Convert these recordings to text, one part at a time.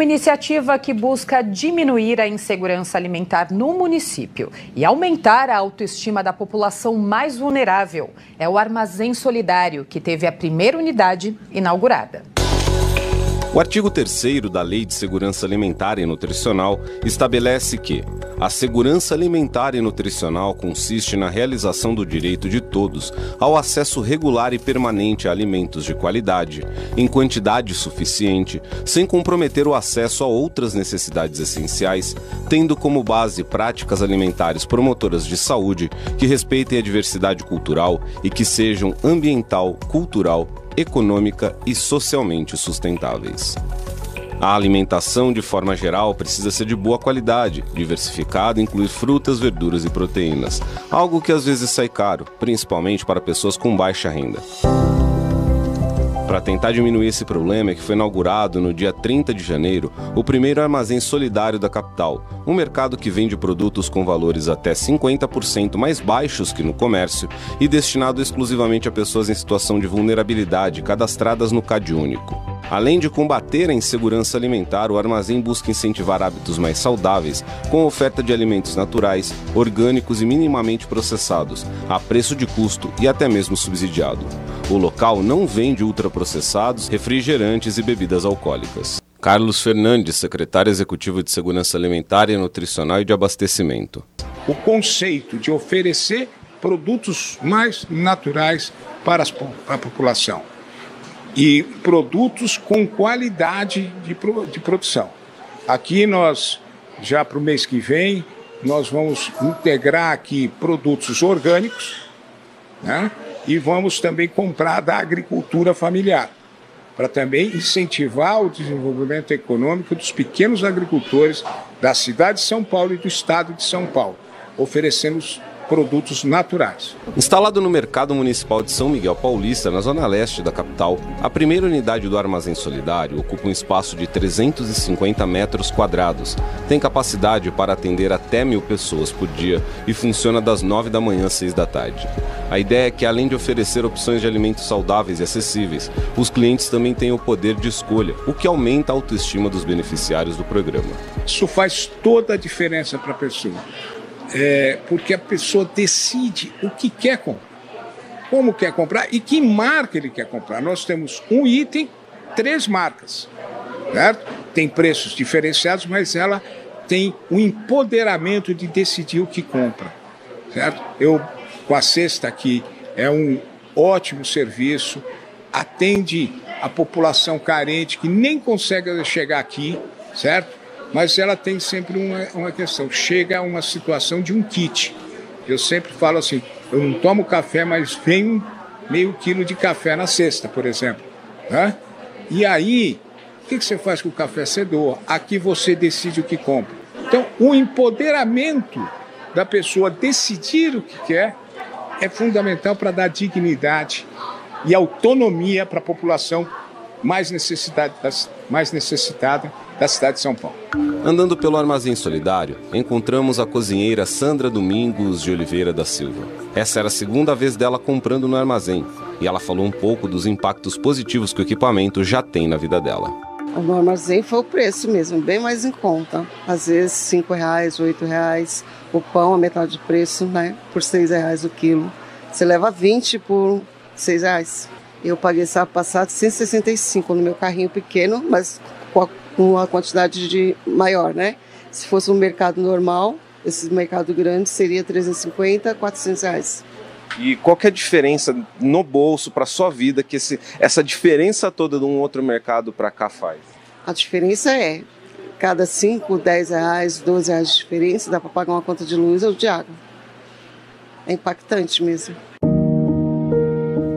Uma iniciativa que busca diminuir a insegurança alimentar no município e aumentar a autoestima da população mais vulnerável. É o Armazém Solidário, que teve a primeira unidade inaugurada. O artigo 3 da Lei de Segurança Alimentar e Nutricional estabelece que a segurança alimentar e nutricional consiste na realização do direito de todos ao acesso regular e permanente a alimentos de qualidade, em quantidade suficiente, sem comprometer o acesso a outras necessidades essenciais, tendo como base práticas alimentares promotoras de saúde que respeitem a diversidade cultural e que sejam ambiental, cultural econômica e socialmente sustentáveis. A alimentação, de forma geral, precisa ser de boa qualidade, diversificada incluir frutas, verduras e proteínas, algo que às vezes sai caro, principalmente para pessoas com baixa renda. Para tentar diminuir esse problema, é que foi inaugurado no dia 30 de janeiro o primeiro armazém solidário da capital, um mercado que vende produtos com valores até 50% mais baixos que no comércio e destinado exclusivamente a pessoas em situação de vulnerabilidade cadastradas no CAD único. Além de combater a insegurança alimentar, o armazém busca incentivar hábitos mais saudáveis, com oferta de alimentos naturais, orgânicos e minimamente processados, a preço de custo e até mesmo subsidiado. O local não vende ultraprocessados, refrigerantes e bebidas alcoólicas. Carlos Fernandes, secretário executivo de Segurança Alimentar e Nutricional e de Abastecimento. O conceito de oferecer produtos mais naturais para a população e produtos com qualidade de, de produção. Aqui nós, já para o mês que vem, nós vamos integrar aqui produtos orgânicos, né? E vamos também comprar da agricultura familiar, para também incentivar o desenvolvimento econômico dos pequenos agricultores da cidade de São Paulo e do estado de São Paulo, oferecendo produtos naturais. Instalado no Mercado Municipal de São Miguel Paulista, na zona leste da capital, a primeira unidade do Armazém Solidário ocupa um espaço de 350 metros quadrados. Tem capacidade para atender até mil pessoas por dia e funciona das 9 da manhã às 6 da tarde. A ideia é que, além de oferecer opções de alimentos saudáveis e acessíveis, os clientes também tenham o poder de escolha, o que aumenta a autoestima dos beneficiários do programa. Isso faz toda a diferença para a pessoa é, porque a pessoa decide o que quer comprar, como quer comprar e que marca ele quer comprar. Nós temos um item, três marcas, certo? Tem preços diferenciados, mas ela tem o empoderamento de decidir o que compra, certo? Eu, com a cesta aqui, é um ótimo serviço, atende a população carente que nem consegue chegar aqui, certo? Mas ela tem sempre uma, uma questão. Chega a uma situação de um kit. Eu sempre falo assim: eu não tomo café, mas vem meio quilo de café na cesta, por exemplo. Né? E aí, o que, que você faz com o café? Você doa. Aqui você decide o que compra. Então, o empoderamento da pessoa decidir o que quer é fundamental para dar dignidade e autonomia para a população mais, mais necessitada da cidade de São Paulo. Andando pelo Armazém Solidário, encontramos a cozinheira Sandra Domingos de Oliveira da Silva. Essa era a segunda vez dela comprando no armazém e ela falou um pouco dos impactos positivos que o equipamento já tem na vida dela. No armazém foi o preço mesmo, bem mais em conta. Às vezes cinco reais, oito reais. O pão a metade do preço, né? Por seis reais o quilo. Você leva 20 por seis reais. Eu paguei sábado passado 165 no meu carrinho pequeno, mas com uma quantidade de maior, né? Se fosse um mercado normal, esse mercado grande seria 350, 400 reais. E qual que é a diferença no bolso para sua vida que esse, essa diferença toda de um outro mercado para cá faz? A diferença é cada 5, 10 reais, 12 reais de diferença dá para pagar uma conta de luz ou de água. É impactante mesmo.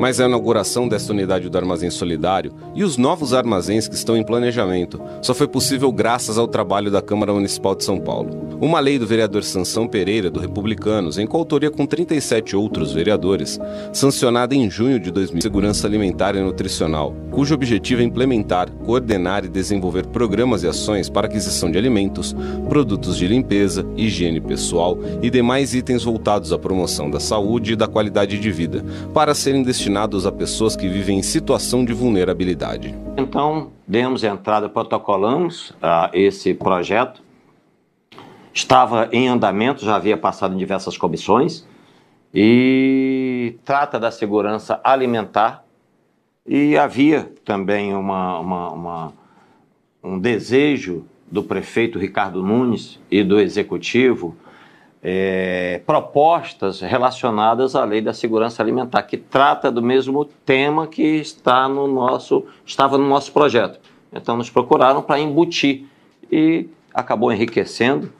Mas a inauguração desta unidade do Armazém Solidário e os novos armazéns que estão em planejamento só foi possível graças ao trabalho da Câmara Municipal de São Paulo. Uma lei do vereador Sansão Pereira, do Republicanos, em coautoria com 37 outros vereadores, sancionada em junho de 2000, Segurança Alimentar e Nutricional, cujo objetivo é implementar, coordenar e desenvolver programas e ações para aquisição de alimentos, produtos de limpeza, higiene pessoal e demais itens voltados à promoção da saúde e da qualidade de vida, para serem destinados destinados a pessoas que vivem em situação de vulnerabilidade. Então, demos entrada, protocolamos a esse projeto. Estava em andamento, já havia passado em diversas comissões e trata da segurança alimentar. E havia também uma, uma, uma, um desejo do prefeito Ricardo Nunes e do executivo é, propostas relacionadas à lei da segurança alimentar, que trata do mesmo tema que está no nosso, estava no nosso projeto. Então nos procuraram para embutir e acabou enriquecendo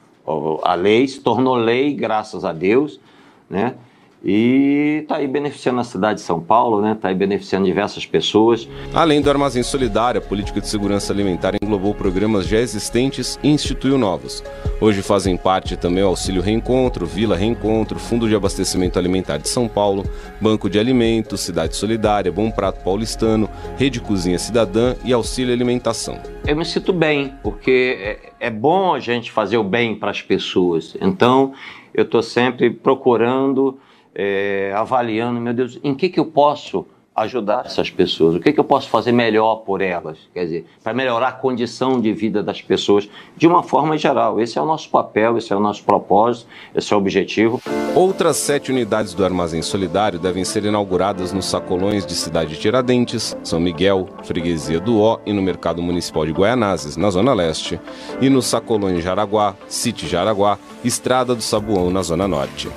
a lei, se tornou lei, graças a Deus, né? E está aí beneficiando a cidade de São Paulo, né? Está aí beneficiando diversas pessoas. Além do Armazém Solidário, a política de segurança alimentar englobou programas já existentes e instituiu novos. Hoje fazem parte também o Auxílio Reencontro, Vila Reencontro, Fundo de Abastecimento Alimentar de São Paulo, Banco de Alimentos, Cidade Solidária, Bom Prato Paulistano, Rede Cozinha Cidadã e Auxílio Alimentação. Eu me sinto bem, porque é, é bom a gente fazer o bem para as pessoas. Então, eu estou sempre procurando é, avaliando, meu Deus, em que, que eu posso ajudar essas pessoas? O que, que eu posso fazer melhor por elas? Quer dizer, para melhorar a condição de vida das pessoas de uma forma geral. Esse é o nosso papel, esse é o nosso propósito, esse é o objetivo. Outras sete unidades do Armazém Solidário devem ser inauguradas nos sacolões de Cidade Tiradentes, São Miguel, Freguesia do Ó e no Mercado Municipal de Guaianazes, na Zona Leste, e nos sacolões Jaraguá, City Jaraguá, Estrada do Sabuão, na Zona Norte.